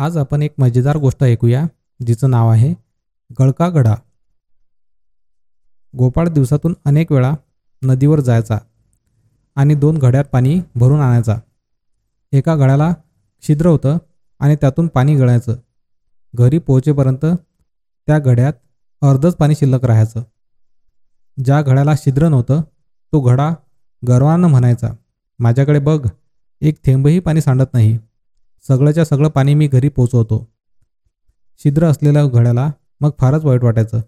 आज आपण एक मजेदार गोष्ट ऐकूया जिचं नाव आहे गळका गडा. गोपाळ दिवसातून अनेक वेळा नदीवर जायचा आणि दोन घड्यात पाणी भरून आणायचा. एका घड्याला छिद्र होतं आणि त्यातून पाणी गळायचं. घरी पोहोचेपर्यंत त्या घड्यात अर्धच पाणी शिल्लक राहायचं. ज्या घड्याला छिद्र नव्हतं तो घडा गर्वानं म्हणायचा माझ्याकडे बघ एक थेंबही पाणी सांडत नाही. सगळंच्या सगळं पाणी मी घरी पोचवतो. छिद्र असलेल्या घड्याला मग फारच वाईट वाटायचं.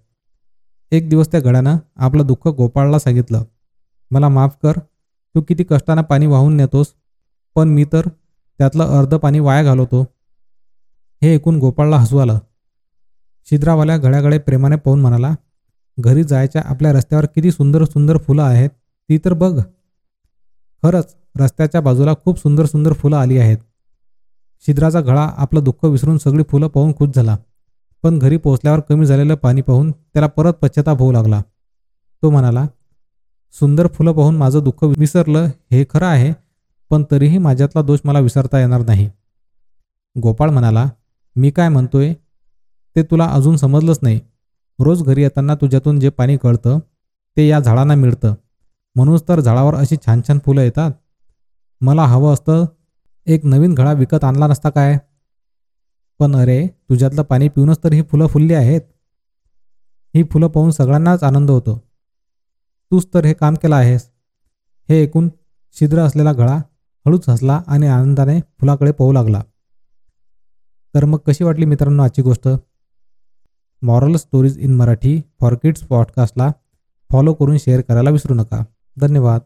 एक दिवस त्या घड्यानं आपलं दुःख गोपाळला सांगितलं. मला माफ कर तू किती कष्टानं पाणी वाहून नेतोस पण मी तर त्यातलं अर्ध पाणी वाया घालवतो. हे ऐकून गोपाळला हसू आलं. छिद्रावाल्या घड्याकडे प्रेमाने पाहून म्हणाला घरी जायच्या आपल्या रस्त्यावर किती सुंदर सुंदर फुलं आहेत ती तर बघ. खरंच रस्त्याच्या बाजूला खूप सुंदर सुंदर फुलं आली आहेत. शिद्राचा घळा आपलं दुःख विसरून सगळी फुलं पाहून खुश झाला. पण घरी पोहोचल्यावर कमी झालेलं पाणी पाहून त्याला परत पश्चाताप होऊ लागला. तो म्हणाला सुंदर फुलं पाहून माझं दुःख विसरलं हे खरं आहे पण तरीही माझ्यातला दोष मला विसरता येणार नाही. गोपाळ म्हणाला मी काय म्हणतोय? ते तुला अजून समजलंच नाही. रोज घरी येताना तुझ्यातून जे पाणी कळतं ते या झाडांना मिळतं. म्हणूनच तर झाडावर अशी छान छान फुलं येतात. मला हवं असतं एक नवीन घडा विकत आणला नसता काय? पण अरे तुझ्यातलं पाणी पिऊनच तर ही फुलं फुलली आहेत. ही फुलं पाहून सगळ्यांनाच आनंद होतो. तूच तर हे काम केलं आहेस. हे ऐकून छिद्र असलेला घडा हळूच हसला आणि आनंदाने फुलाकडे पाहू लागला. तर मग कशी वाटली मित्रांनो आजची गोष्ट? Moral stories in Marathi for kids पॉडकास्टला follow करून शेअर करायला विसरू नका. धन्यवाद.